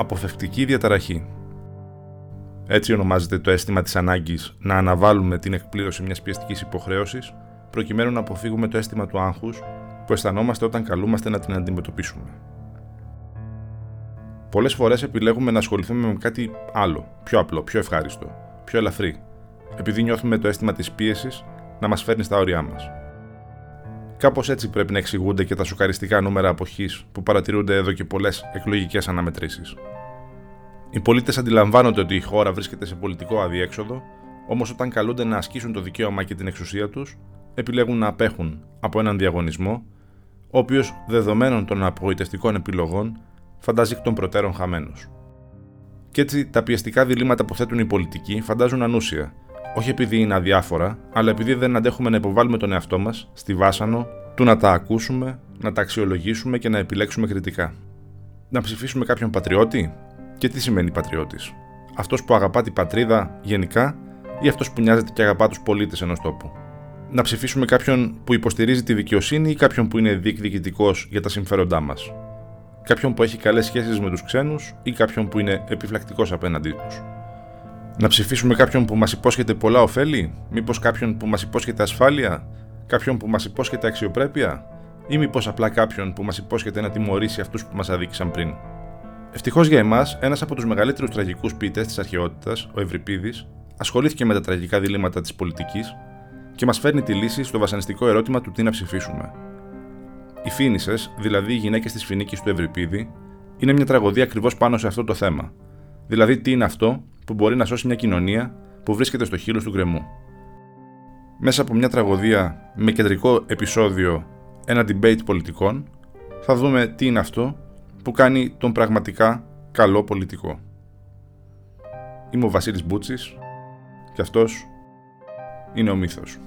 αποφευκτική διαταραχή. Έτσι ονομάζεται το αίσθημα της ανάγκης να αναβάλουμε την εκπλήρωση μιας πιεστικής υποχρέωσης, προκειμένου να αποφύγουμε το αίσθημα του άγχους που αισθανόμαστε όταν καλούμαστε να την αντιμετωπίσουμε. Πολλές φορές επιλέγουμε να ασχοληθούμε με κάτι άλλο, πιο απλό, πιο ευχάριστο, πιο ελαφρύ, επειδή νιώθουμε το αίσθημα της πίεσης να μας φέρνει στα όρια μας. Κάπως έτσι πρέπει να εξηγούνται και τα σοκαριστικά νούμερα αποχής που παρατηρούνται εδώ και πολλές εκλογικές αναμετρήσεις. Οι πολίτες αντιλαμβάνονται ότι η χώρα βρίσκεται σε πολιτικό αδιέξοδο, όμως όταν καλούνται να ασκήσουν το δικαίωμα και την εξουσία τους, επιλέγουν να απέχουν από έναν διαγωνισμό, ο οποίος δεδομένων των απογοητευτικών επιλογών φαντάζει εκ των προτέρων χαμένους. Κι έτσι τα πιεστικά διλήμματα που θέτουν οι πολιτικοί φαντάζουν ανούσια, όχι επειδή είναι αδιάφορα, αλλά επειδή δεν αντέχουμε να υποβάλουμε τον εαυτό μας στη βάσανο του να τα ακούσουμε, να τα αξιολογήσουμε και να επιλέξουμε κριτικά. Να ψηφίσουμε κάποιον πατριώτη, και τι σημαίνει πατριώτης; Αυτός που αγαπά την πατρίδα γενικά ή αυτός που νοιάζεται και αγαπά τους πολίτες ενός τόπου; Να ψηφίσουμε κάποιον που υποστηρίζει τη δικαιοσύνη ή κάποιον που είναι διεκδικητικός για τα συμφέροντά μας; Κάποιον που έχει καλές σχέσεις με τους ξένους ή κάποιον που είναι επιφυλακτικός απέναντί τους; Να ψηφίσουμε κάποιον που μας υπόσχεται πολλά ωφέλη, μήπως κάποιον που μας υπόσχεται ασφάλεια, κάποιον που μας υπόσχεται αξιοπρέπεια, ή μήπως απλά κάποιον που μας υπόσχεται να τιμωρήσει αυτούς που μας αδίκησαν πριν; Ευτυχώς για εμάς, ένας από τους μεγαλύτερους τραγικούς ποιητές της αρχαιότητας, ο Ευρυπίδης, ασχολήθηκε με τα τραγικά διλήμματα της πολιτικής και μας φέρνει τη λύση στο βασανιστικό ερώτημα του τι να ψηφίσουμε. Οι Φίνισε, δηλαδή οι γυναίκες της Φινίκη του Ευρυπίδη, είναι μια τραγωδία ακριβώς πάνω σε αυτό το θέμα. Δηλαδή, τι είναι αυτό που μπορεί να σώσει μια κοινωνία που βρίσκεται στο χείλος του γκρεμού; Μέσα από μια τραγωδία με κεντρικό επεισόδιο ένα debate πολιτικών, θα δούμε τι είναι αυτό που κάνει τον πραγματικά καλό πολιτικό. Είμαι ο Βασίλης Μπούτσης και αυτός είναι ο μύθος.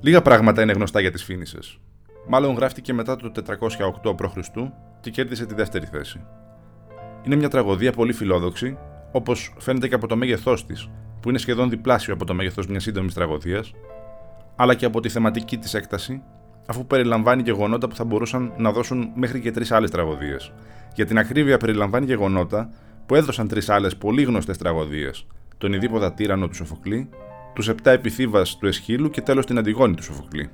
Λίγα πράγματα είναι γνωστά για τις Φίνισες. Μάλλον γράφτηκε μετά το 408 π.Χ. και κέρδισε τη δεύτερη θέση. Είναι μια τραγωδία πολύ φιλόδοξη, όπως φαίνεται και από το μέγεθός της, που είναι σχεδόν διπλάσιο από το μέγεθος μιας σύντομης τραγωδίας, αλλά και από τη θεματική της έκταση, αφού περιλαμβάνει γεγονότα που θα μπορούσαν να δώσουν μέχρι και τρεις άλλες τραγωδίες. Για την ακρίβεια, περιλαμβάνει γεγονότα που έδωσαν τρεις άλλες πολύ γνωστές τραγωδίες: τον Ιδίποδα Τύρανο του Σοφοκλή, τους Επτά Επιθύβας του Εσχύλου και τέλος την Αντιγόνη του Σοφοκλή.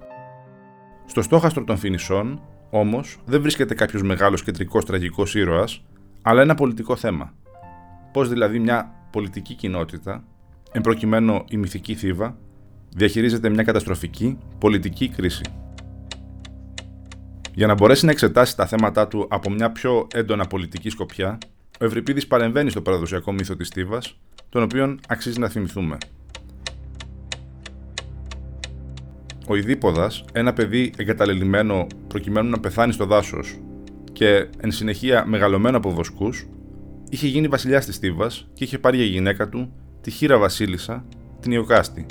Στο στόχαστρο των Φινισών, όμως, δεν βρίσκεται κάποιος μεγάλος κεντρικός τραγικός ήρωας, αλλά ένα πολιτικό θέμα. Πώς δηλαδή μια πολιτική κοινότητα, εμπροκειμένου η μυθική θύβα, διαχειρίζεται μια καταστροφική πολιτική κρίση. Για να μπορέσει να εξετάσει τα θέματα του από μια πιο έντονα πολιτική σκοπιά, ο Ευρυπίδης παρεμβαίνει στο παραδοσιακό μύθο της Στίβας, τον οποίον αξίζει να θυμηθούμε. Ο Ιδίποδας, ένα παιδί εγκαταλελειμμένο προκειμένου να πεθάνει στο δάσος και εν συνεχεία μεγαλωμένο από βοσκούς, είχε γίνει βασιλιάς της Στίβας και είχε πάρει για γυναίκα του τη χείρα βασίλισσα, την Ιωκάστη,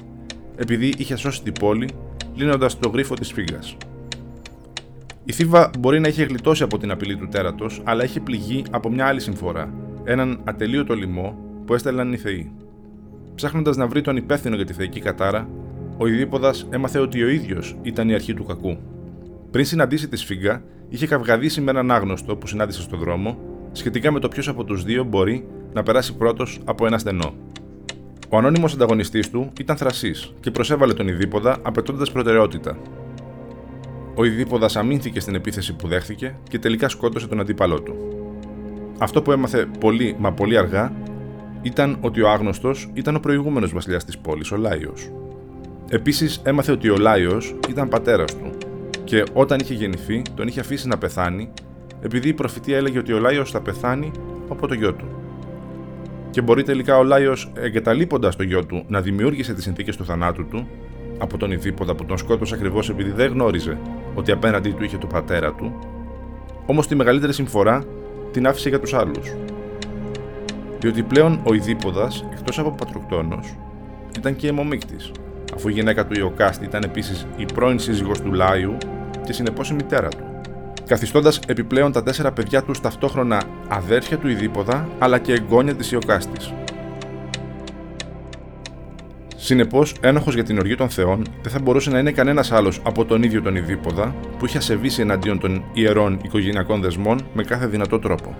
επειδή είχε σώσει την πόλη λύνοντας το γρίφο της φύγα. Η Θήβα μπορεί να είχε γλιτώσει από την απειλή του τέρατος, αλλά είχε πληγεί από μια άλλη συμφορά, έναν ατελείωτο λοιμό που έστελναν οι Θεοί. Ψάχνοντας να βρει τον υπεύθυνο για τη θεϊκή κατάρα, ο Ιδίποδας έμαθε ότι ο ίδιος ήταν η αρχή του κακού. Πριν συναντήσει τη Σφίγγα, είχε καυγαδίσει με έναν άγνωστο που συνάντησε στον δρόμο σχετικά με το ποιος από τους δύο μπορεί να περάσει πρώτος από ένα στενό. Ο ανώνυμος ανταγωνιστής του ήταν θρασής και προσέβαλε τον Ιδίποδα απαιτώντας προτεραιότητα. Ο Ιδίποδας αμήνθηκε στην επίθεση που δέχθηκε και τελικά σκότωσε τον αντίπαλό του. Αυτό που έμαθε πολύ μα πολύ αργά ήταν ότι ο άγνωστος ήταν ο προηγούμενος βασιλιάς της πόλης, ο Λάιος. Επίσης έμαθε ότι ο Λάιος ήταν πατέρας του και όταν είχε γεννηθεί τον είχε αφήσει να πεθάνει επειδή η προφητεία έλεγε ότι ο Λάιος θα πεθάνει από το γιο του και μπορεί τελικά ο Λάιος, εγκαταλείποντας το γιο του, να δημιούργησε τις συνθήκες του θανάτου του από τον Ιδίποδα που τον σκότωσε ακριβώς επειδή δεν γνώριζε ότι απέναντί του είχε το πατέρα του, όμως τη μεγαλύτερη συμφορά την άφησε για τους άλλους. Διότι πλέον ο Ιδίποδας, εκτός από πατροκτόνος, ήταν και αιμομίκτη, αφού η γυναίκα του Ιωκάστη ήταν επίσης η πρώην σύζυγος του Λάιου και συνεπώς η μητέρα του καθιστώντας επιπλέον τα τέσσερα παιδιά τους ταυτόχρονα αδέρφια του Ιδίποδα αλλά και εγγόνια της Ιωκάστης. Συνεπώς, ένοχος για την οργή των Θεών δεν θα μπορούσε να είναι κανένας άλλος από τον ίδιο τον Ιδίποδα, που είχε ασεβήσει εναντίον των ιερών οικογενειακών δεσμών με κάθε δυνατό τρόπο.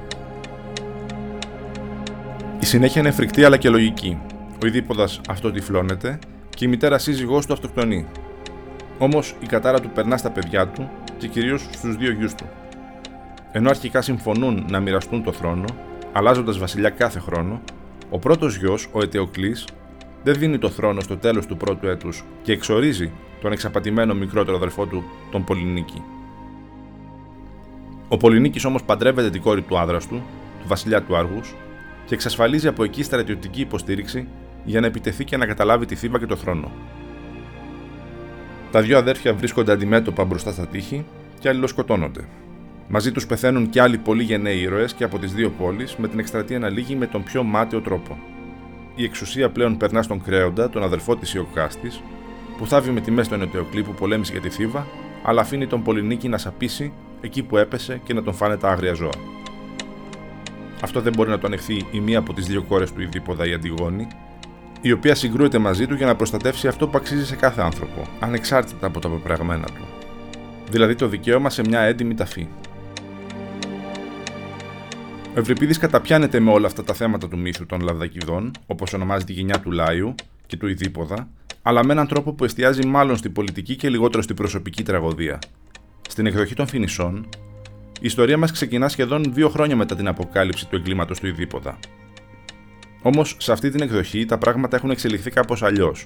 Η συνέχεια είναι φρικτή αλλά και λογική. Ο Ιδίποδας αυτοτυφλώνεται και η μητέρα σύζυγός του αυτοκτονεί. Όμως η κατάρα του περνά στα παιδιά του και κυρίως στους δύο γιους του. Ενώ αρχικά συμφωνούν να μοιραστούν το θρόνο, αλλάζοντας βασιλιά κάθε χρόνο, ο πρώτος γιος, ο Ετεοκλή, δεν δίνει το θρόνο στο τέλος του πρώτου έτους και εξορίζει τον εξαπατημένο μικρότερο αδερφό του, τον Πολυνίκη. Ο Πολυνίκης όμως παντρεύεται την κόρη του άδρας του, του βασιλιά του Άργους, και εξασφαλίζει από εκεί στρατιωτική υποστήριξη για να επιτεθεί και να καταλάβει τη Θήβα και το θρόνο. Τα δύο αδέρφια βρίσκονται αντιμέτωπα μπροστά στα τείχη και αλληλοσκοτώνονται. Μαζί τους πεθαίνουν και άλλοι πολύ γενναίοι ήρωες και από τις δύο πόλεις, με την εκστρατεία να λύγει με τον πιο μάταιο τρόπο. Η εξουσία πλέον περνά στον Κρέοντα, τον αδερφό της Ιωκάστη, που θάβει με τη μέση τον Ετεοκλή που πολέμησε για τη Θήβα, αλλά αφήνει τον Πολυνίκη να σαπίσει εκεί που έπεσε και να τον φάνε τα άγρια ζώα. Αυτό δεν μπορεί να το ανεχθεί η μία από τις δύο κόρες του Ιδίποδα, η Αντιγόνη, η οποία συγκρούεται μαζί του για να προστατεύσει αυτό που αξίζει σε κάθε άνθρωπο, ανεξάρτητα από τα πεπραγμένα του. Δηλαδή το δικαίωμα σε μια έντιμη ταφή. Ο Ευρυπίδης καταπιάνεται με όλα αυτά τα θέματα του μύθου των Λαδακιδών, όπως ονομάζει τη γενιά του Λάιου και του Ιδίποδα, αλλά με έναν τρόπο που εστιάζει μάλλον στην πολιτική και λιγότερο στην προσωπική τραγωδία. Στην εκδοχή των Φινισών, η ιστορία μας ξεκινά σχεδόν δύο χρόνια μετά την αποκάλυψη του εγκλήματος του Ιδίποδα. Όμως σε αυτή την εκδοχή τα πράγματα έχουν εξελιχθεί κάπως αλλιώς,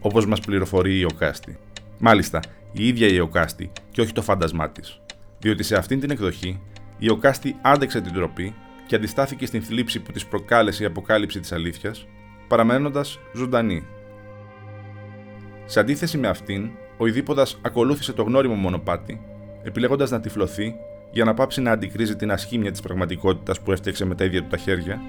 όπως μας πληροφορεί η Οκάστη. Μάλιστα, η ίδια η Οκάστη και όχι το φάντασμά της. Διότι σε αυτήν την εκδοχή η Οκάστη άντεξε την τροπή και αντιστάθηκε στην θλίψη που της προκάλεσε η αποκάλυψη της αλήθειας, παραμένοντας ζωντανή. Σε αντίθεση με αυτήν, ο Ιδίποδα ακολούθησε το γνώριμο μονοπάτι, επιλέγοντας να τυφλωθεί για να πάψει να αντικρίζει την ασχήμια της πραγματικότητας που έφτιαξε με τα ίδια του τα χέρια,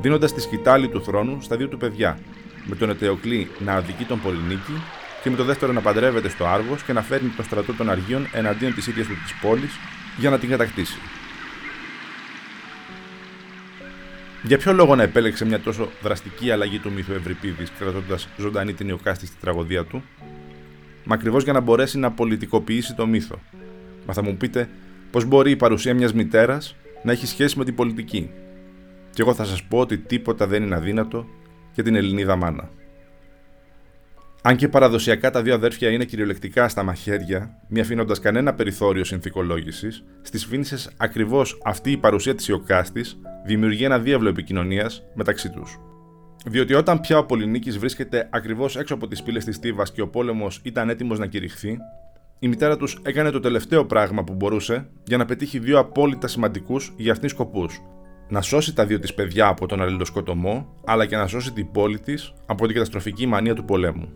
δίνοντας τη σκητάλη του θρόνου στα δύο του παιδιά, με τον Ετεοκλή να αδικεί τον Πολυνίκη και με το δεύτερο να παντρεύεται στο Άργος και να φέρνει τον στρατό των Αργίων εναντίον της ίδιας του της πόλης για να την κατακτήσει. Για ποιο λόγο να επέλεξε μια τόσο δραστική αλλαγή του μύθου Ευρυπίδης, κρατώντας ζωντανή την Ιωκάστη στη τραγωδία του, Μα ακριβώς για να μπορέσει να πολιτικοποιήσει το μύθο. Μα θα μου πείτε, πώς μπορεί η παρουσία μιας μητέρας να έχει σχέση με την πολιτική; Και εγώ θα σας πω ότι τίποτα δεν είναι αδύνατο για την Ελληνίδα μάνα. Αν και παραδοσιακά τα δύο αδέρφια είναι κυριολεκτικά στα μαχαίρια, μη αφήνοντας κανένα περιθώριο συνθηκολόγησης, στις Φίνισε ακριβώς αυτή η παρουσία της Ιωκάστη δημιουργεί ένα διάβλο επικοινωνίας μεταξύ τους. Διότι όταν πια ο Πολυνίκης βρίσκεται ακριβώς έξω από τις πύλες της Τίβας και ο πόλεμος ήταν έτοιμος να κηρυχθεί, η μητέρα τους έκανε το τελευταίο πράγμα που μπορούσε για να πετύχει δύο απόλυτα σημαντικούς για αυτήν σκοπούς. Να σώσει τα δύο της παιδιά από τον αλληλοσκοτωμό, αλλά και να σώσει την πόλη της από την καταστροφική μανία του πολέμου.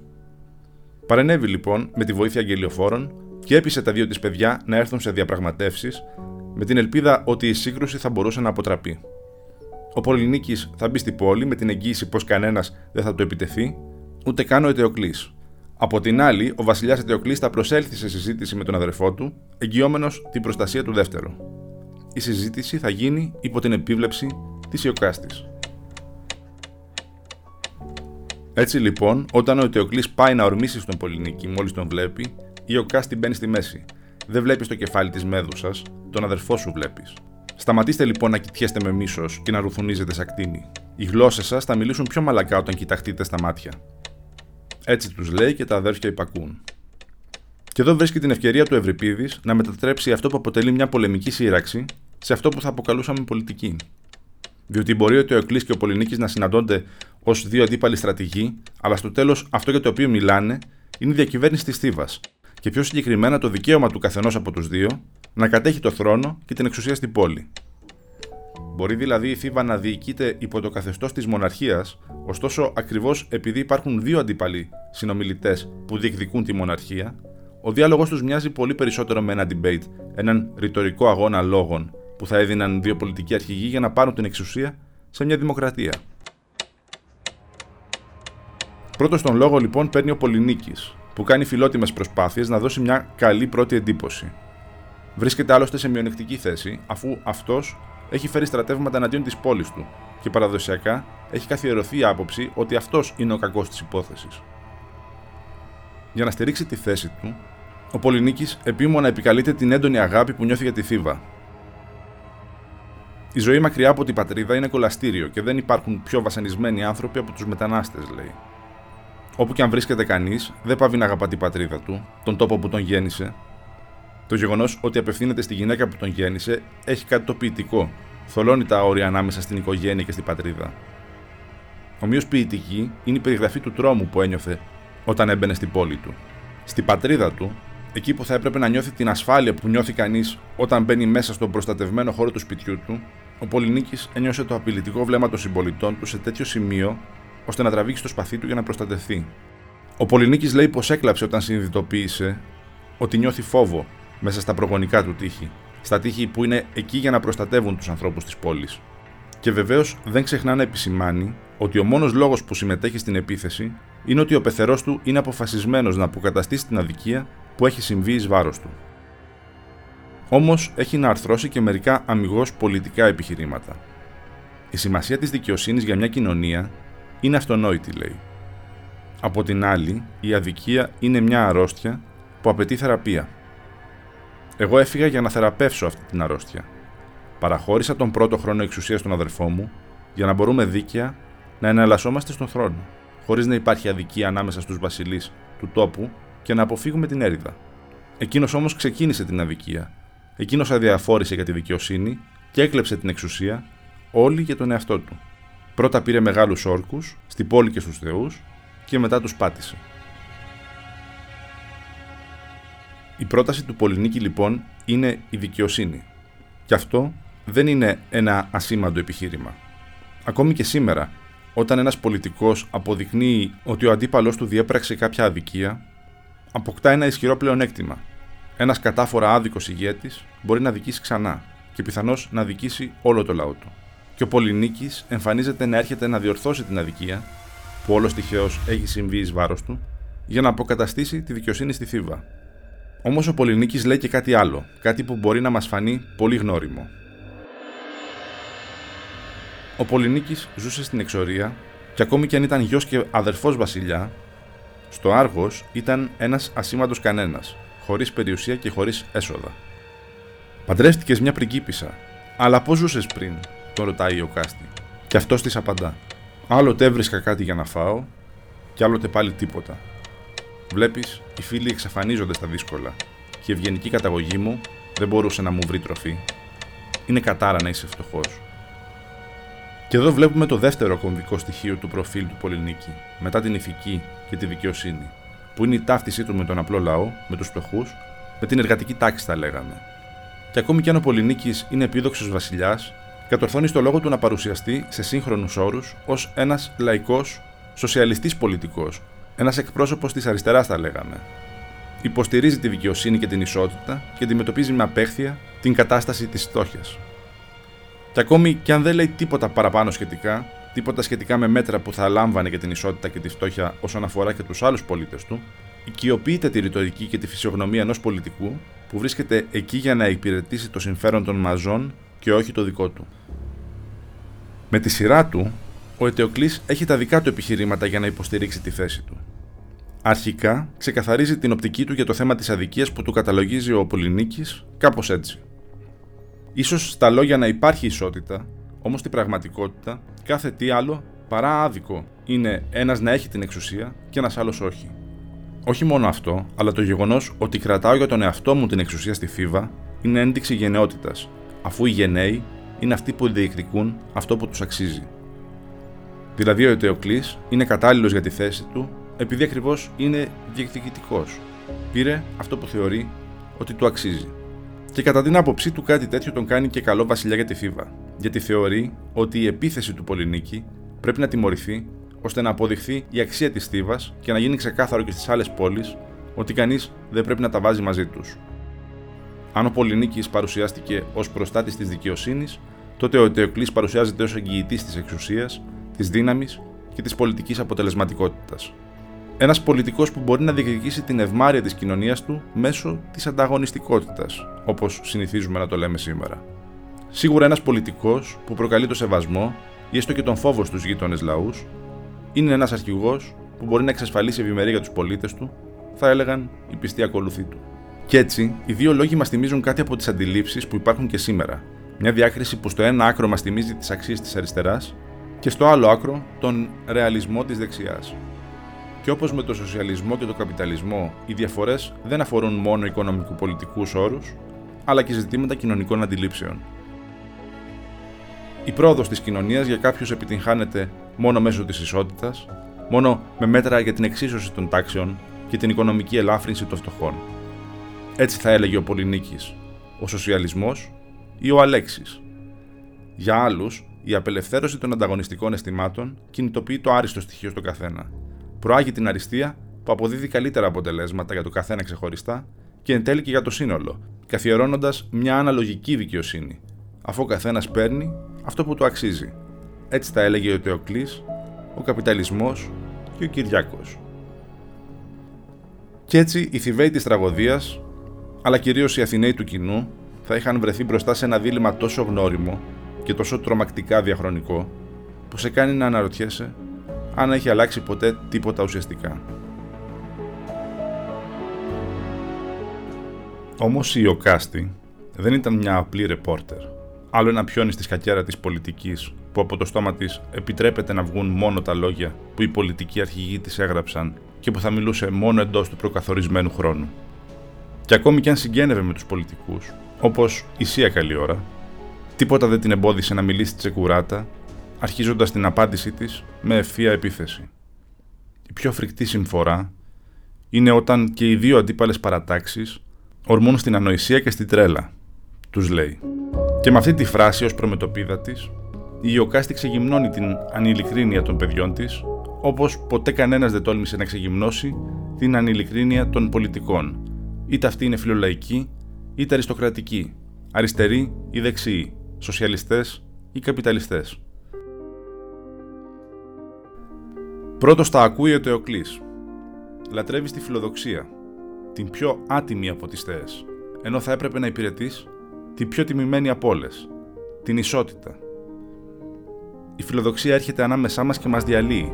Παρενέβη λοιπόν με τη βοήθεια αγγελιοφόρων και έπεισε τα δύο της παιδιά να έρθουν σε διαπραγματεύσεις με την ελπίδα ότι η σύγκρουση θα μπορούσε να αποτραπεί. Ο Πολυνίκης θα μπει στην πόλη με την εγγύηση πως κανένας δεν θα το επιτεθεί, ούτε καν ο Ετεοκλής. Από την άλλη, ο βασιλιάς Ετεοκλής θα προσέλθει σε συζήτηση με τον αδερφό του, εγγυόμενος την προστασία του δεύτερου. Η συζήτηση θα γίνει υπό την επίβλεψη της Ιωκάστης. Έτσι λοιπόν, όταν ο Ετεοκλή πάει να ορμήσει στον Πολυνίκη μόλις τον βλέπει, η Ιωκάστη μπαίνει στη μέση. Δεν βλέπεις το κεφάλι της μέδουσα, τον αδερφό σου βλέπεις. Σταματήστε λοιπόν να κοιτιέστε με μίσος και να ρουθουνίζετε σαν κτίνη. Οι γλώσσες σας θα μιλήσουν πιο μαλακά όταν κοιταχτείτε στα μάτια. Έτσι τους λέει και τα αδέρφια υπακούν. Και εδώ βρίσκει την ευκαιρία του Ευρυπίδης να μετατρέψει αυτό που αποτελεί μια πολεμική σύραξη σε αυτό που θα αποκαλούσαμε πολιτική. Διότι μπορεί ο Εκλή και ο Πολυνίκης να συναντώνται ως δύο αντίπαλοι στρατηγοί, αλλά στο τέλος αυτό για το οποίο μιλάνε είναι η διακυβέρνηση της Θήβας, και πιο συγκεκριμένα το δικαίωμα του καθενός από τους δύο να κατέχει το θρόνο και την εξουσία στην πόλη. Μπορεί δηλαδή η Θήβα να διοικείται υπό το καθεστώς της μοναρχίας, ωστόσο ακριβώς επειδή υπάρχουν δύο αντίπαλοι συνομιλητές που διεκδικούν τη μοναρχία, ο διάλογος τους μοιάζει πολύ περισσότερο με ένα debate, έναν ρητορικό αγώνα λόγων που θα έδιναν δύο πολιτικοί αρχηγοί για να πάρουν την εξουσία σε μια δημοκρατία. Πρώτος τον λόγο λοιπόν παίρνει ο Πολυνίκης, που κάνει φιλότιμες προσπάθειες να δώσει μια καλή πρώτη εντύπωση. Βρίσκεται άλλωστε σε μειονεκτική θέση, αφού αυτός έχει φέρει στρατεύματα εναντίον της πόλης του και παραδοσιακά έχει καθιερωθεί η άποψη ότι αυτός είναι ο κακός της υπόθεσης. Για να στηρίξει τη θέση του, ο Πολυνίκης επίμονα επικαλείται την έντονη αγάπη που νιώθει για τη Θήβα. Η ζωή μακριά από την πατρίδα είναι κολαστήριο και δεν υπάρχουν πιο βασανισμένοι άνθρωποι από τους μετανάστες, λέει. Όπου και αν βρίσκεται κανείς, δεν πάβει να αγαπά την πατρίδα του, τον τόπο που τον γέννησε. Το γεγονός ότι απευθύνεται στη γυναίκα που τον γέννησε έχει κάτι το ποιητικό. Θολώνει τα όρια ανάμεσα στην οικογένεια και στην πατρίδα. Ομοίως ποιητική είναι η περιγραφή του τρόμου που ένιωθε όταν έμπαινε στην πόλη του. Στην πατρίδα του, εκεί που θα έπρεπε να νιώθει την ασφάλεια που νιώθει κανείς όταν μπαίνει μέσα στον προστατευμένο χώρο του σπιτιού του, ο Πολυνίκης ένιωσε το απειλητικό βλέμμα των συμπολιτών του σε τέτοιο σημείο ώστε να τραβήξει το σπαθί του για να προστατευτεί. Ο Πολυνίκης λέει πως έκλαψε όταν συνειδητοποίησε ότι νιώθει φόβο μέσα στα προγονικά του τείχη, στα τείχη που είναι εκεί για να προστατεύουν τους ανθρώπους της πόλης. Και βεβαίως δεν ξεχνά να επισημάνει ότι ο μόνος λόγος που συμμετέχει στην επίθεση είναι ότι ο πεθερός του είναι αποφασισμένος να αποκαταστήσει την αδικία που έχει συμβεί εις βάρος του. Όμως έχει να αρθρώσει και μερικά αμυγός πολιτικά επιχειρήματα. Η σημασία της δικαιοσύνης για μια κοινωνία είναι αυτονόητη, λέει. Από την άλλη, η αδικία είναι μια αρρώστια που απαιτεί θεραπεία. Εγώ έφυγα για να θεραπεύσω αυτή την αρρώστια. Παραχώρησα τον πρώτο χρόνο εξουσίας στον αδερφό μου για να μπορούμε δίκαια να εναλλασσόμαστε στον θρόνο, χωρίς να υπάρχει αδικία ανάμεσα στους βασιλείς του τόπου και να αποφύγουμε την έρηδα. Εκείνος όμως ξεκίνησε την αδικία. Εκείνος αδιαφόρησε για τη δικαιοσύνη και έκλεψε την εξουσία, όλη για τον εαυτό του. Πρώτα πήρε μεγάλους όρκους, στην πόλη και στους θεούς, και μετά τους πάτησε. Η πρόταση του Πολυνίκη λοιπόν είναι η δικαιοσύνη. Και αυτό δεν είναι ένα ασήμαντο επιχείρημα. Ακόμη και σήμερα, όταν ένας πολιτικός αποδεικνύει ότι ο αντίπαλός του διέπραξε κάποια αδικία, αποκτά ένα ισχυρό πλεονέκτημα. Ένας κατάφορα άδικος ηγέτης μπορεί να δικήσει ξανά και πιθανώς να δικήσει όλο το λαό του. Και ο Πολυνίκης εμφανίζεται να έρχεται να διορθώσει την αδικία, που όλος τυχαίως έχει συμβεί εις βάρος του, για να αποκαταστήσει τη δικαιοσύνη στη Θήβα. Όμως ο Πολυνίκης λέει και κάτι άλλο, κάτι που μπορεί να μας φανεί πολύ γνώριμο. Ο Πολυνίκης ζούσε στην εξορία και ακόμη και αν ήταν γιος και αδερφός βασιλιά, στο Άργος ήταν ένας ασήμαντος κανένας, χωρίς περιουσία και χωρίς έσοδα. Παντρεύτηκες μια πριγκίπισσα, αλλά πώς ζούσες πριν, τον ρωτάει ο Κάστη. Και αυτός της απαντά. Άλλοτε έβρισκα κάτι για να φάω, και άλλοτε πάλι τίποτα. Βλέπεις, οι φίλοι εξαφανίζονται στα δύσκολα και η ευγενική καταγωγή μου δεν μπορούσε να μου βρει τροφή. Είναι κατάρα να είσαι φτωχός. Και εδώ βλέπουμε το δεύτερο κομβικό στοιχείο του προφίλ του Πολυνίκη, μετά την ηθική και τη δικαιοσύνη, που είναι η ταύτισή του με τον απλό λαό, με τους φτωχούς, με την εργατική τάξη, θα λέγαμε. Και ακόμη κι αν ο Πολυνίκης είναι επίδοξος βασιλιάς, κατορθώνει στο λόγο του να παρουσιαστεί σε σύγχρονους όρους ως ένας λαϊκός, σοσιαλιστής πολιτικός, ένας εκπρόσωπος της αριστεράς, θα λέγαμε. Υποστηρίζει τη δικαιοσύνη και την ισότητα και αντιμετωπίζει με απέχθεια την κατάσταση της φτώχειας. Και ακόμη και αν δεν λέει τίποτα παραπάνω σχετικά, τίποτα σχετικά με μέτρα που θα λάμβανε για την ισότητα και τη φτώχεια όσον αφορά και τους άλλους πολίτες του, οικειοποιείται τη ρητορική και τη φυσιογνωμία ενός πολιτικού που βρίσκεται εκεί για να υπηρετήσει το συμφέρον των μαζών και όχι το δικό του. Με τη σειρά του, ο Ετεοκλή έχει τα δικά του επιχειρήματα για να υποστηρίξει τη θέση του. Αρχικά, ξεκαθαρίζει την οπτική του για το θέμα της αδικίας που του καταλογίζει ο Πολυνίκης κάπως έτσι. Σω στα λόγια να υπάρχει ισότητα, όμως στην πραγματικότητα κάθε τι άλλο παρά άδικο είναι ένας να έχει την εξουσία και ένας άλλος όχι. Όχι μόνο αυτό, αλλά το γεγονός ότι κρατάω για τον εαυτό μου την εξουσία στη φίβα είναι ένδειξη γενναιότητας, αφού οι γενναίοι είναι αυτοί που διεκδικούν αυτό που τους αξίζει. Δηλαδή, ο Ετεοκλή είναι κατάλληλος για τη θέση του επειδή ακριβώς είναι διεκδικητικός. Πήρε αυτό που θεωρεί ότι του αξίζει. Και κατά την άποψή του, κάτι τέτοιο τον κάνει και καλό βασιλιά για τη Φίβα, γιατί θεωρεί ότι η επίθεση του Πολυνίκη πρέπει να τιμωρηθεί ώστε να αποδειχθεί η αξία της Θήβας και να γίνει ξεκάθαρο και στις άλλες πόλεις ότι κανείς δεν πρέπει να τα βάζει μαζί τους. Αν ο Πολυνίκης παρουσιάστηκε ως προστάτης της δικαιοσύνης, τότε ο Ετεοκλής παρουσιάζεται ως εγγυητής της εξουσίας της δύναμης και της πολιτικής αποτελεσματικότητας. Ένας πολιτικός που μπορεί να διεκδικήσει την ευμάρεια της κοινωνίας του μέσω της ανταγωνιστικότητας, όπως συνηθίζουμε να το λέμε σήμερα. Σίγουρα ένας πολιτικός που προκαλεί το σεβασμό ή έστω και τον φόβο στους γείτονες λαούς είναι ένας αρχηγός που μπορεί να εξασφαλίσει ευημερία για τους πολίτες του, θα έλεγαν οι πιστοί ακολουθοί του. Κι έτσι, οι δύο λόγοι μας θυμίζουν κάτι από τις αντιλήψεις που υπάρχουν και σήμερα. Μια διάκριση που στο ένα άκρο μας θυμίζει τις αξίες της αριστεράς και στο άλλο άκρο τον ρεαλισμό της δεξιάς. Και όπως με το σοσιαλισμό και το καπιταλισμό, οι διαφορές δεν αφορούν μόνο οικονομικου-πολιτικού όρους, αλλά και ζητήματα κοινωνικών αντιλήψεων. Η πρόοδος της κοινωνίας για κάποιους επιτυγχάνεται μόνο μέσω της ισότητας, μόνο με μέτρα για την εξίσωση των τάξεων και την οικονομική ελάφρυνση των φτωχών. Έτσι θα έλεγε ο Πολυνίκης, ο σοσιαλισμός ή ο Αλέξης. Για άλλους, η απελευθέρωση των ανταγωνιστικών αισθημάτων κινητοποιεί το άριστο στοιχείο στον καθένα. Προάγει την αριστεία που αποδίδει καλύτερα αποτελέσματα για το καθένα ξεχωριστά και εν τέλει και για το σύνολο, καθιερώνοντας μια αναλογική δικαιοσύνη, αφού ο καθένας παίρνει αυτό που του αξίζει. Έτσι τα έλεγε ο Τεοκλή, ο καπιταλισμός και ο Κυριάκος. Κι έτσι οι Θηβαίοι της τραγωδίας, αλλά κυρίως οι Αθηναίοι του κοινού, θα είχαν βρεθεί μπροστά σε ένα δίλημα τόσο γνώριμο και τόσο τρομακτικά διαχρονικό, που σε κάνει να αναρωτιέσαι αν έχει αλλάξει ποτέ τίποτα ουσιαστικά. Όμως η Οκάστη δεν ήταν μια απλή ρεπόρτερ. Άλλο ένα πιόνι στη σκακέρα της πολιτικής που από το στόμα της επιτρέπεται να βγουν μόνο τα λόγια που οι πολιτικοί αρχηγοί της έγραψαν και που θα μιλούσε μόνο εντός του προκαθορισμένου χρόνου. Και ακόμη κι αν συγγένευε με τους πολιτικούς, όπως η Σία καλή ώρα, τίποτα δεν την εμπόδισε να μιλήσει τσεκουράτα, αρχίζοντας την απάντησή της με ευθεία επίθεση. Η πιο φρικτή συμφορά είναι όταν και οι δύο αντίπαλες παρατάξεις ορμούν στην ανοησία και στην τρέλα, τους λέει. Και με αυτή τη φράση ως προμετωπίδα της, η Ιωκάστη ξεγυμνώνει την ανηλικρίνεια των παιδιών της, όπως ποτέ κανένας δεν τόλμησε να ξεγυμνώσει την ανηλικρίνεια των πολιτικών, είτε αυτή είναι φιλολαϊκή, είτε αριστοκρατική, αριστερή ή δεξιή, σοσιαλιστές ή καπιταλιστές. Πρώτος τα ακούει ο Τεοκλής. Λατρεύεις τη φιλοδοξία, την πιο άτιμη από τις θέες, ενώ θα έπρεπε να υπηρετείς την πιο τιμημένη από όλες, την ισότητα. Η φιλοδοξία έρχεται ανάμεσά μας και μας διαλύει,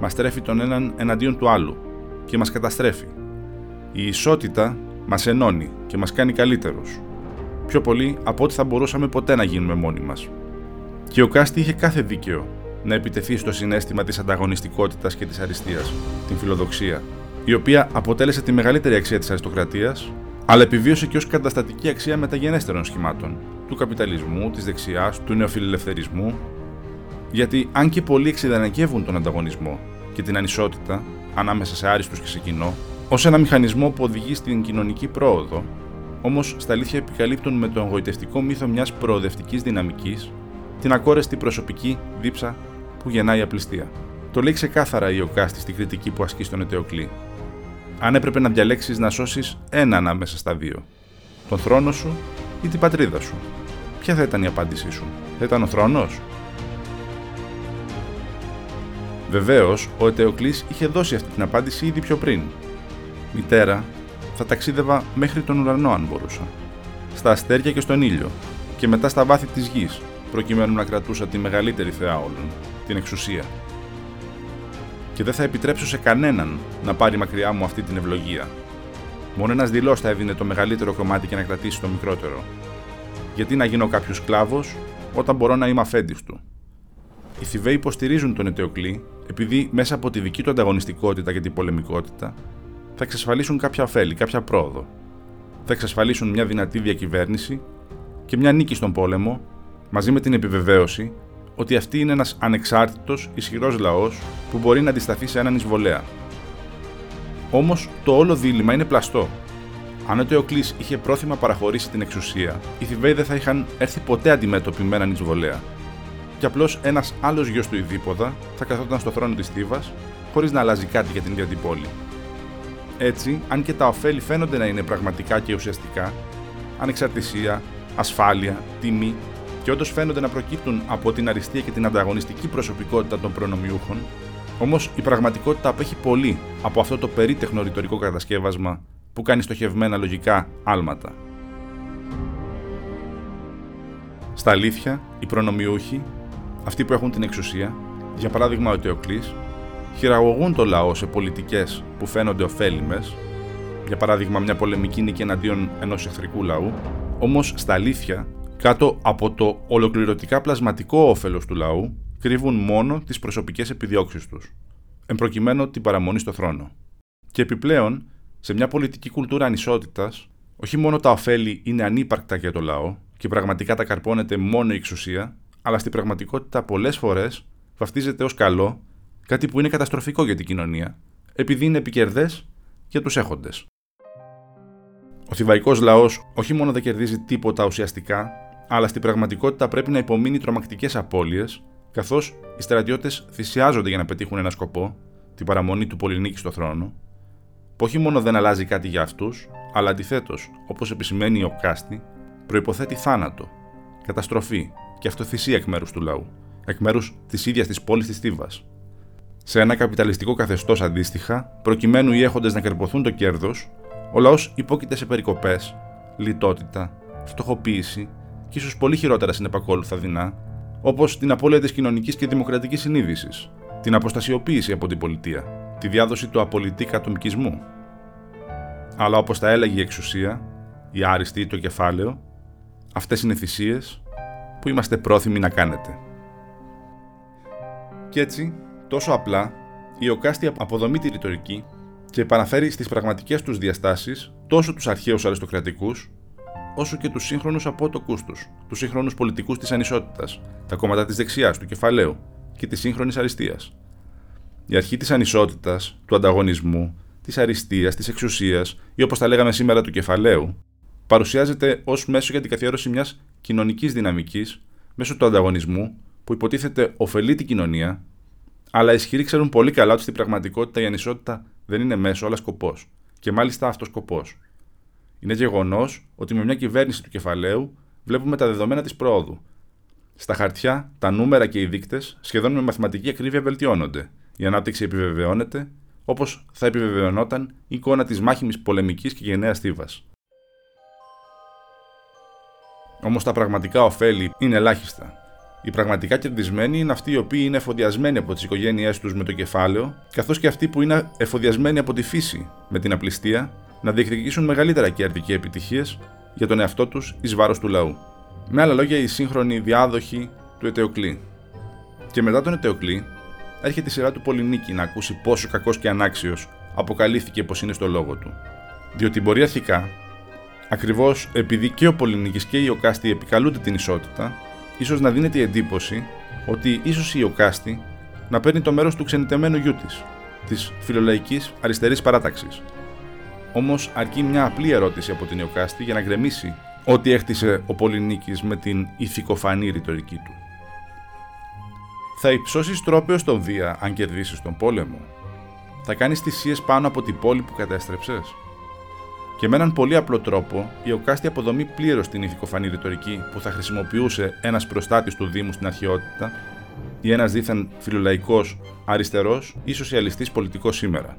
μας τρέφει τον έναν εναντίον του άλλου και μας καταστρέφει. Η ισότητα μας ενώνει και μας κάνει καλύτερους. Πιο πολύ από ό,τι θα μπορούσαμε ποτέ να γίνουμε μόνοι μας. Και ο Κάστη είχε κάθε δίκαιο να επιτεθεί στο συνέστημα της ανταγωνιστικότητας και της αριστείας, την φιλοδοξία, η οποία αποτέλεσε τη μεγαλύτερη αξία της αριστοκρατίας, αλλά επιβίωσε και ως καταστατική αξία μεταγενέστερων σχημάτων, του καπιταλισμού, της δεξιάς, του νεοφιλελευθερισμού, γιατί αν και πολλοί εξειδανικεύουν τον ανταγωνισμό και την ανισότητα ανάμεσα σε άριστου και σε κοινό, ως ένα μηχανισμό που οδηγεί στην κοινωνική πρόοδο, όμως στα αλήθεια επικαλύπτουν με το εγωιτευτικό μύθο μιας προοδευτικής δυναμικής την ακόρεστη προσωπική δίψα που γεννάει απληστία. Το λέει ξεκάθαρα η Οκάστη στη κριτική που ασκεί στον Ετεοκλή, αν έπρεπε να διαλέξεις να σώσεις ένα ανάμεσα στα δύο, τον θρόνο σου ή την πατρίδα σου, ποια θα ήταν η απάντησή σου, θα ήταν ο θρόνος; Βεβαίως, ο Ετεοκλής είχε δώσει αυτή την απάντηση ήδη πιο πριν. Μητέρα, θα ταξίδευα μέχρι τον ουρανό αν μπορούσα. Στα αστέρια και στον ήλιο, και μετά στα βάθη της γης, προκειμένου να κρατούσα τη μεγαλύτερη θεά όλων, την εξουσία και δεν θα επιτρέψω σε κανέναν να πάρει μακριά μου αυτή την ευλογία. Μόνο ένας δηλός θα έδινε το μεγαλύτερο κομμάτι και να κρατήσει το μικρότερο. Γιατί να γίνω κάποιος σκλάβος όταν μπορώ να είμαι αφέντης του. Οι Θηβαίοι υποστηρίζουν τον Ετεοκλή επειδή μέσα από τη δική του ανταγωνιστικότητα και την πολεμικότητα θα εξασφαλίσουν κάποια ωφέλη, κάποια πρόοδο. Θα εξασφαλίσουν μια δυνατή διακυβέρνηση και μια νίκη στον πόλεμο μαζί με την επιβεβαίωση ότι αυτή είναι ένας ανεξάρτητος, ισχυρός λαός που μπορεί να αντισταθεί σε έναν εισβολέα. Όμως το όλο δίλημα είναι πλαστό. Αν ο Τεοκλής είχε πρόθυμα παραχωρήσει την εξουσία, οι Θηβαίοι δεν θα είχαν έρθει ποτέ αντιμέτωποι με έναν εισβολέα. Και απλώς ένας άλλος γιος του Ιδίποδα θα καθόταν στο θρόνο της Θήβας, χωρίς να αλλάζει κάτι για την ίδια την πόλη. Έτσι, αν και τα ωφέλη φαίνονται να είναι πραγματικά και ουσιαστικά, ανεξαρτησία, ασφάλεια, τιμή και όντως φαίνονται να προκύπτουν από την αριστεία και την ανταγωνιστική προσωπικότητα των προνομιούχων, όμως η πραγματικότητα απέχει πολύ από αυτό το περίτεχνο ρητορικό κατασκεύασμα που κάνει στοχευμένα λογικά άλματα. Στα αλήθεια, οι προνομιούχοι, αυτοί που έχουν την εξουσία, για παράδειγμα ο Τεοκλής, χειραγωγούν το λαό σε πολιτικές που φαίνονται ωφέλιμες, για παράδειγμα μια πολεμική νίκη εναντίον ενός εχθρικού λαού, όμως στα αλήθεια, κάτω από το ολοκληρωτικά πλασματικό όφελος του λαού, κρύβουν μόνο τις προσωπικές επιδιώξεις τους, εμπροκειμένου την παραμονή στο θρόνο. Και επιπλέον, σε μια πολιτική κουλτούρα ανισότητας, όχι μόνο τα ωφέλη είναι ανύπαρκτα για το λαό και πραγματικά τα καρπώνεται μόνο η εξουσία, αλλά στην πραγματικότητα πολλές φορές βαφτίζεται ως καλό, κάτι που είναι καταστροφικό για την κοινωνία, επειδή είναι επικερδές για τους έχοντες. Ο θηβαϊκός λαός όχι μόνο δεν κερδίζει τίποτα ουσιαστικά, αλλά στην πραγματικότητα πρέπει να υπομείνει τρομακτικές απώλειες, καθώς οι στρατιώτες θυσιάζονται για να πετύχουν ένα σκοπό, την παραμονή του Πολυνίκη στο θρόνο, που όχι μόνο δεν αλλάζει κάτι για αυτούς, αλλά αντιθέτως, όπως επισημαίνει ο Κάστη, προποθέτει θάνατο, καταστροφή και αυτοθυσία εκ μέρους του λαού, εκ μέρους της ίδιας της πόλης της Τίβα. Σε ένα καπιταλιστικό καθεστώς αντίστοιχα, προκειμένου οι έχοντες να καρποθούν το κέρδος, ο λαός υπόκειται σε περικοπές, λιτότητα, φτωχοποίηση και ίσως πολύ χειρότερα συνεπακόλουθα δεινά, όπως την απώλεια της κοινωνικής και δημοκρατικής συνείδησης, την αποστασιοποίηση από την πολιτεία, τη διάδοση του απολυτή κατομικισμού. Αλλά όπως τα έλεγε η εξουσία, η άριστη ή το κεφάλαιο, αυτές είναι θυσίες που είμαστε πρόθυμοι να κάνετε. Κι έτσι, τόσο απλά, η Οκάστη αποδομεί τη ρητορική και επαναφέρει στις πραγματικές τους διαστάσεις τόσο τους αρχαίους αριστοκρατικούς, όσο και τους σύγχρονους απότοκους τους, τους σύγχρονους πολιτικούς της ανισότητας, τα κόμματα της δεξιάς, του κεφαλαίου και της σύγχρονης αριστείας. Η αρχή της ανισότητας, του ανταγωνισμού, της αριστείας, της εξουσίας ή όπως τα λέγαμε σήμερα του κεφαλαίου, παρουσιάζεται ως μέσο για την καθιέρωση μιας κοινωνικής δυναμικής μέσω του ανταγωνισμού που υποτίθεται ωφελεί την κοινωνία, αλλά οι ισχυροί ξέρουν πολύ καλά ότι στην πραγματικότητα η ανισότητα δεν είναι μέσο, αλλά σκοπός. Και μάλιστα αυτό σκοπό. Είναι γεγονός ότι με μια κυβέρνηση του κεφαλαίου βλέπουμε τα δεδομένα της πρόοδου. Στα χαρτιά, τα νούμερα και οι δείκτες σχεδόν με μαθηματική ακρίβεια βελτιώνονται. Η ανάπτυξη επιβεβαιώνεται, όπως θα επιβεβαιωνόταν η εικόνα της μάχημης πολεμικής και γενναίας στίβας. Όμως τα πραγματικά ωφέλη είναι ελάχιστα. Οι πραγματικά κερδισμένοι είναι αυτοί οι οποίοι είναι εφοδιασμένοι από τις οικογένειές τους με το κεφάλαιο, καθώς και αυτοί που είναι εφοδιασμένοι από τη φύση με την απληστία να διεκδικήσουν μεγαλύτερα κέρδη και επιτυχίες για τον εαυτό τους εις βάρος του λαού. Με άλλα λόγια, οι σύγχρονοι διάδοχοι του Ετεοκλή. Και μετά τον Ετεοκλή, έρχεται η σειρά του Πολυνίκη να ακούσει πόσο κακός και ανάξιος αποκαλύφθηκε πως είναι στο λόγο του. Διότι μπορεί αρχικά Ακριβώς επειδή και ο Πολυνίκης και η Ιωκάστη επικαλούνται την ισότητα, ίσως να δίνεται η εντύπωση ότι ίσως η Ιωκάστη να παίρνει το μέρος του ξενιτεμένου γιού της, της φιλολαϊκής αριστερής παράταξης. Όμως αρκεί μια απλή ερώτηση από την Ιωκάστη για να γκρεμίσει ό,τι έχτισε ο Πολυνίκης με την ηθικοφανή ρητορική του. Θα υψώσεις τρόπαιο στον Δία αν κερδίσεις τον πόλεμο. Θα κάνεις θυσίες πάνω από την πόλη που κατέστρεψες. Και με έναν πολύ απλό τρόπο, η Οκάστη αποδομεί πλήρως την ηθικοφανή ρητορική που θα χρησιμοποιούσε ένας προστάτης του Δήμου στην αρχαιότητα ή ένας δίθεν φιλολαϊκός, αριστερός ή σοσιαλιστής πολιτικός σήμερα.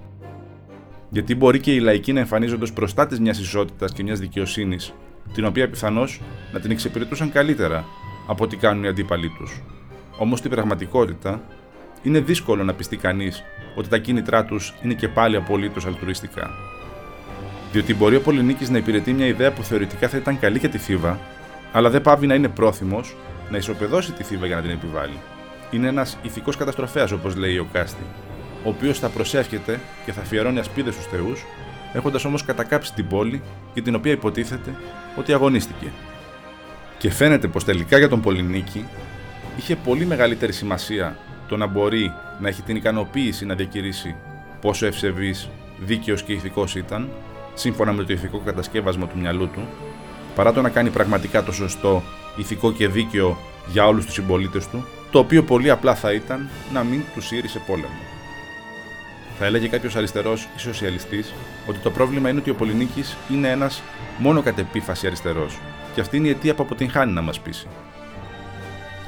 Γιατί μπορεί και οι λαϊκοί να εμφανίζονται ως προστάτες μιας ισότητας και μιας δικαιοσύνης, την οποία πιθανώς να την εξυπηρετούσαν καλύτερα από ό,τι κάνουν οι αντίπαλοι τους. Όμως στην πραγματικότητα, είναι δύσκολο να πιστεί κανείς ότι τα κίνητρά τους είναι και πάλι απολύτως αλτουριστικά. Διότι μπορεί ο Πολυνίκης να υπηρετεί μια ιδέα που θεωρητικά θα ήταν καλή για τη Θήβα, αλλά δεν πάβει να είναι πρόθυμος να ισοπεδώσει τη Θήβα για να την επιβάλλει. Είναι ένας ηθικός καταστροφέας, όπως λέει ο Κάστη, ο οποίος θα προσεύχεται και θα αφιερώνει ασπίδες στους Θεούς, έχοντας όμως κατακάψει την πόλη για την οποία υποτίθεται ότι αγωνίστηκε. Και φαίνεται πως τελικά για τον Πολυνίκη είχε πολύ μεγαλύτερη σημασία το να μπορεί να έχει την ικανοποίηση να διακηρύσει πόσο ευσεβής, δίκαιος και ηθικός ήταν, σύμφωνα με το ηθικό κατασκεύασμα του μυαλού του, παρά το να κάνει πραγματικά το σωστό, ηθικό και δίκαιο για όλους τους συμπολίτες του, το οποίο πολύ απλά θα ήταν να μην τους σε πόλεμο. Θα έλεγε κάποιος αριστερός ή σοσιαλιστής ότι το πρόβλημα είναι ότι ο Πολυνίκης είναι ένας μόνο κατ' επίφαση αριστερός, και αυτή είναι η αιτία που αποτυγχάνει να μας πείσει.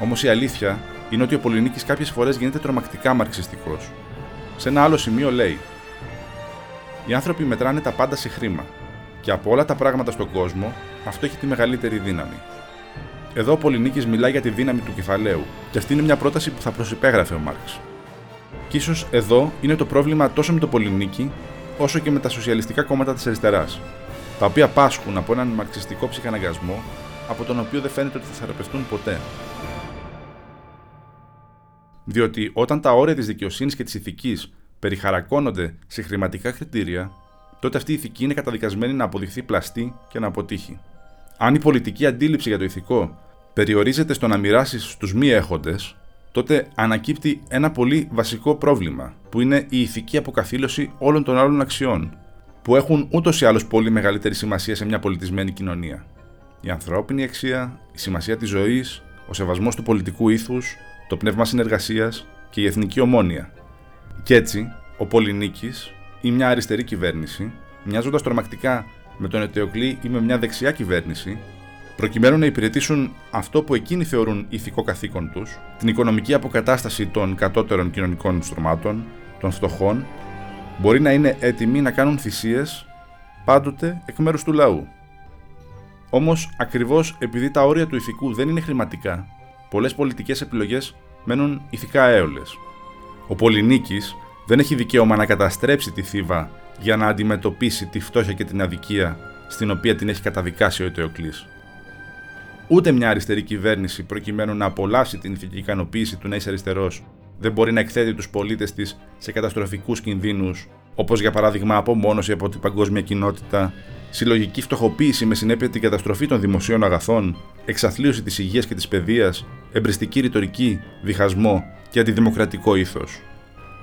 Όμως η αλήθεια είναι ότι ο Πολυνίκης κάποιες φορές γίνεται τρομακτικά μαρξιστικός. Σε ένα άλλο σημείο λέει: οι άνθρωποι μετράνε τα πάντα σε χρήμα. Και από όλα τα πράγματα στον κόσμο, αυτό έχει τη μεγαλύτερη δύναμη. Εδώ ο Πολυνίκης μιλάει για τη δύναμη του κεφαλαίου, και αυτή είναι μια πρόταση που θα προσυπέγραφε ο Μάρξ. Και ίσως εδώ είναι το πρόβλημα τόσο με το Πολυνίκη, όσο και με τα σοσιαλιστικά κόμματα της αριστεράς, τα οποία πάσχουν από έναν μαρξιστικό ψυχαναγκασμό, από τον οποίο δεν φαίνεται ότι θα θεραπευτούν ποτέ. Διότι όταν τα όρια της δικαιοσύνης και της ηθικής περιχαρακώνονται σε χρηματικά κριτήρια, τότε αυτή η ηθική είναι καταδικασμένη να αποδειχθεί πλαστή και να αποτύχει. Αν η πολιτική αντίληψη για το ηθικό περιορίζεται στο να μοιράσεις στους μη έχοντες, τότε ανακύπτει ένα πολύ βασικό πρόβλημα, που είναι η ηθική αποκαθήλωση όλων των άλλων αξιών, που έχουν ούτως ή άλλως πολύ μεγαλύτερη σημασία σε μια πολιτισμένη κοινωνία. Η ανθρώπινη αξία, η σημασία της ζωής, ο σεβασμός του πολιτικού ήθους, το πνεύμα συνεργασίας και η εθνική ομόνοια. Κι έτσι, ο Πολυνίκης ή μια αριστερή κυβέρνηση, μοιάζοντας τρομακτικά με τον Ετεοκλή ή με μια δεξιά κυβέρνηση, προκειμένου να υπηρετήσουν αυτό που εκείνοι θεωρούν ηθικό καθήκον τους, την οικονομική αποκατάσταση των κατώτερων κοινωνικών στρωμάτων, των φτωχών, μπορεί να είναι έτοιμοι να κάνουν θυσίες πάντοτε εκ μέρους του λαού. Όμως, ακριβώς επειδή τα όρια του ηθικού δεν είναι χρηματικά, πολλές πολιτικές επιλογές μένουν ηθικά έολε. Ο Πολυνίκης δεν έχει δικαίωμα να καταστρέψει τη θύβα για να αντιμετωπίσει τη φτώχεια και την αδικία στην οποία την έχει καταδικάσει ο Ετεοκλής. Ούτε μια αριστερή κυβέρνηση, προκειμένου να απολαύσει την ηθική ικανοποίηση του να είσαι αριστερός, δεν μπορεί να εκθέτει τους πολίτες της σε καταστροφικούς κινδύνους, όπως για παράδειγμα απομόνωση από την παγκόσμια κοινότητα, συλλογική φτωχοποίηση με συνέπεια την καταστροφή των δημοσίων αγαθών, εξαθλίωση της υγείας και της παιδείας, εμπριστική ρητορική, διχασμό και αντιδημοκρατικό ήθος.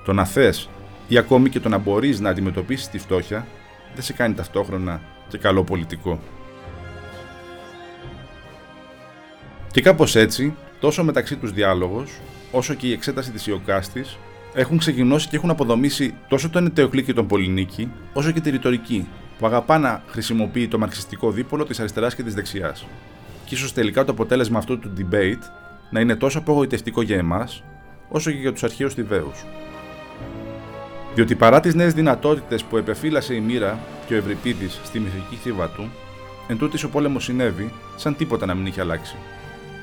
Το να θες ή ακόμη και το να μπορείς να αντιμετωπίσεις τη φτώχεια δεν σε κάνει ταυτόχρονα και καλό πολιτικό. Και κάπως έτσι, τόσο μεταξύ τους διάλογος, όσο και η εξέταση της Ιωκάστη έχουν ξεκινώσει και έχουν αποδομήσει τόσο τον Ετεοκλή και τον Πολυνίκη, όσο και τη ρητορική, που αγαπά να χρησιμοποιεί το μαρξιστικό δίπολο της αριστεράς και της δεξιάς. Και ίσως τελικά το αποτέλεσμα αυτού του debate να είναι τόσο απογοητευτικό για εμάς, όσο και για τους αρχαίους Τιβαίου. Διότι παρά τις νέες δυνατότητες που επεφύλασε η μοίρα και ο Ευρυπίδης στη μυθική θύβα του, εν ο πόλεμος συνέβη σαν τίποτα να μην είχε αλλάξει.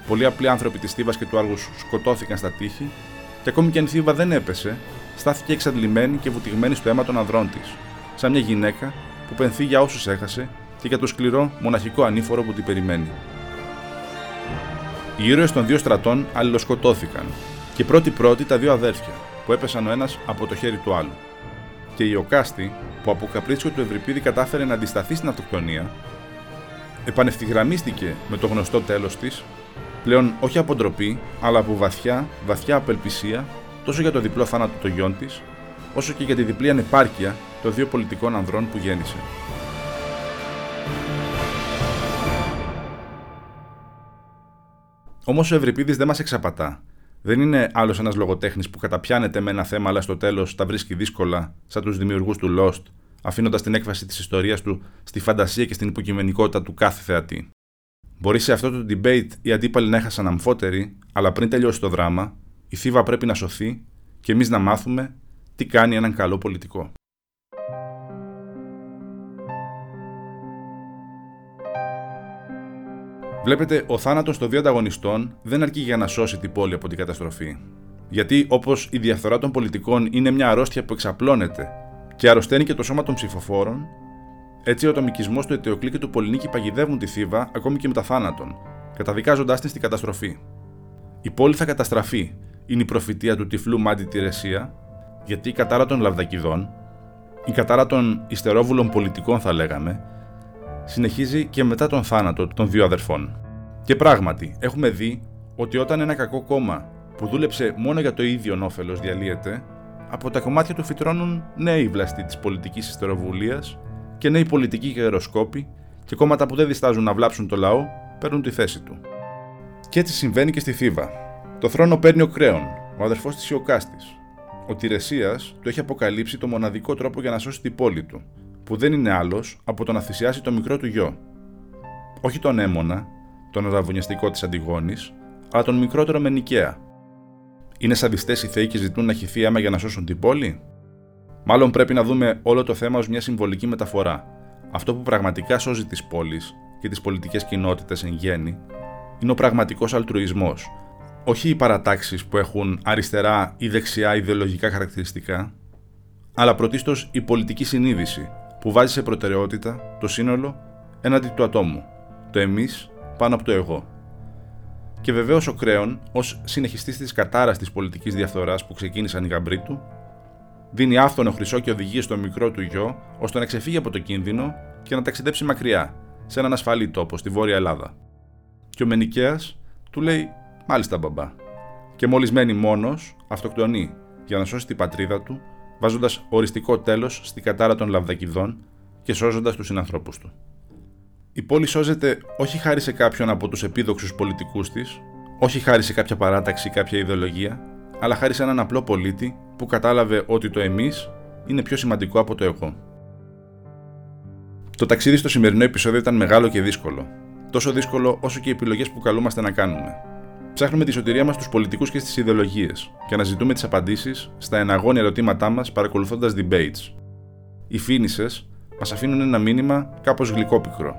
Πολλοί απλοί άνθρωποι της Θήβας και του Άργου σκοτώθηκαν στα τείχη, και ακόμη και αν η Θήβα δεν έπεσε, στάθηκε εξαντλημένη και βουτυγμένη στο αίμα των ανδρών της, σαν μια γυναίκα που πενθεί για όσους έχασε και για το σκληρό μοναχικό ανήφορο που την περιμένει. Οι ήρωες των δύο στρατών αλληλοσκοτώθηκαν, και πρώτη-πρώτη τα δύο αδέρφια, που έπεσαν ο ένας από το χέρι του άλλου. Και η Οκάστη, που από καπρίτσιο του Ευρυπίδη κατάφερε να αντισταθεί στην αυτοκτονία, επανευθυγραμμίστηκε με το γνωστό τέλος της πλέον όχι από ντροπή, αλλά από βαθιά, βαθιά απελπισία τόσο για το διπλό θάνατο των γιών της, όσο και για τη διπλή ανεπάρκεια των δύο πολιτικών ανδρών που γέννησε. Όμως ο Ευρυπίδης δεν μας εξαπατά. Δεν είναι άλλος ένας λογοτέχνης που καταπιάνεται με ένα θέμα, αλλά στο τέλος τα βρίσκει δύσκολα, σαν τους δημιουργούς του Lost, αφήνοντας την έκφραση της ιστορίας του στη φαντασία και στην υποκειμενικότητα του κάθε θεατή. Μπορεί σε αυτό το debate οι αντίπαλοι να έχασαν αμφότεροι, αλλά πριν τελειώσει το δράμα, η Θήβα πρέπει να σωθεί και εμείς να μάθουμε τι κάνει έναν καλό πολιτικό. Βλέπετε, ο θάνατος των δύο ανταγωνιστών δεν αρκεί για να σώσει την πόλη από την καταστροφή. Γιατί, όπως η διαφθορά των πολιτικών είναι μια αρρώστια που εξαπλώνεται και αρρωσταίνει και το σώμα των ψηφοφόρων, έτσι, ο ατομικισμός του Ετεοκλή και του Πολυνίκη παγιδεύουν τη Θήβα ακόμη και μετά θάνατον, καταδικάζοντάς την στην καταστροφή. Η πόλη θα καταστραφεί, είναι η προφητεία του τυφλού Μάντι Τηρεσία, γιατί η κατάρα των Λαβδακιδών, η κατάρα των ιστερόβουλων πολιτικών θα λέγαμε, συνεχίζει και μετά τον θάνατο των δύο αδερφών. Και πράγματι, έχουμε δει ότι όταν ένα κακό κόμμα που δούλεψε μόνο για το ίδιο όφελος διαλύεται, από τα κομμάτια του φυτρώνουν νέοι βλαστοί της πολιτικής ιστεροβουλίας και νέοι πολιτικοί και αεροσκόποι και κόμματα που δεν διστάζουν να βλάψουν το λαό παίρνουν τη θέση του. Και έτσι συμβαίνει και στη Θήβα. Το θρόνο παίρνει ο Κρέον, ο αδερφός της Ιωκάστης. Ο Τηρεσίας του έχει αποκαλύψει το μοναδικό τρόπο για να σώσει την πόλη του, που δεν είναι άλλος από το να θυσιάσει το μικρό του γιο. Όχι τον Έμονα, τον αραβωνιαστικό της Αντιγόνης, αλλά τον μικρότερο με Νικαία. Είναι σαδιστές οι Θεοί και ζητούν να χυθεί αίμα για να σώσουν την πόλη; Μάλλον πρέπει να δούμε όλο το θέμα ως μια συμβολική μεταφορά. Αυτό που πραγματικά σώζει τις πόλεις και τις πολιτικές κοινότητες εν γέννη είναι ο πραγματικός αλτρουισμός. Όχι οι παρατάξεις που έχουν αριστερά ή δεξιά ιδεολογικά χαρακτηριστικά, αλλά πρωτίστως η πολιτική συνείδηση που βάζει σε προτεραιότητα το σύνολο έναντι του ατόμου, το εμείς πάνω από το εγώ. Και βεβαίως ο Κρέον, ως συνεχιστής της κατάρας της πολιτικής διαφθοράς που ξεκίνησαν οι γαμπροί του, δίνει άφθονο χρυσό και οδηγίε στο μικρό του γιο ώστε να ξεφύγει από το κίνδυνο και να ταξιδέψει μακριά, σε έναν ασφαλή τόπο στη Βόρεια Ελλάδα. Και ο Μενικαία του λέει: Μάλιστα, μπαμπά. Και μόλις μένει μόνος, αυτοκτονεί για να σώσει την πατρίδα του, βάζοντας οριστικό τέλος στην κατάρα των Λαβδακιδών και σώζοντας τους συνανθρώπους του. Η πόλη σώζεται όχι χάρη σε κάποιον από τους επίδοξους πολιτικούς της, όχι χάρη σε κάποια παράταξη ή κάποια ιδεολογία, αλλά χάρη σε έναν απλό πολίτη που κατάλαβε ότι το εμείς είναι πιο σημαντικό από το εγώ. Το ταξίδι στο σημερινό επεισόδιο ήταν μεγάλο και δύσκολο. Τόσο δύσκολο όσο και οι επιλογές που καλούμαστε να κάνουμε. Ψάχνουμε τη σωτηρία μας στους πολιτικούς και στις ιδεολογίες και αναζητούμε τις απαντήσεις στα εναγώνια ερωτήματά μας παρακολουθώντας debates. Οι φίνισε μας αφήνουν ένα μήνυμα κάπως γλυκόπικρο.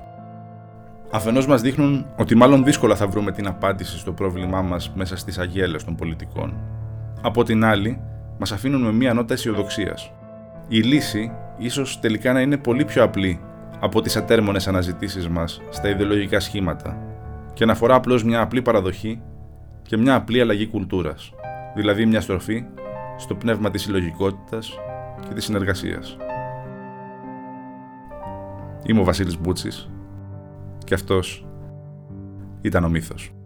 Αφενός μας δείχνουν ότι μάλλον δύσκολα θα βρούμε την απάντηση στο πρόβλημά μας μέσα στις αγέλες των πολιτικών. Από την άλλη, μας αφήνουν με μία νότα αισιοδοξίας. Η λύση ίσως τελικά να είναι πολύ πιο απλή από τις ατέρμονες αναζητήσεις μας στα ιδεολογικά σχήματα και να αφορά απλώς μια απλή παραδοχή και μια απλή αλλαγή κουλτούρας, δηλαδή μια στροφή στο πνεύμα της συλλογικότητας και της συνεργασίας. Είμαι ο Βασίλης Μπούτσης και αυτός ήταν ο μύθος.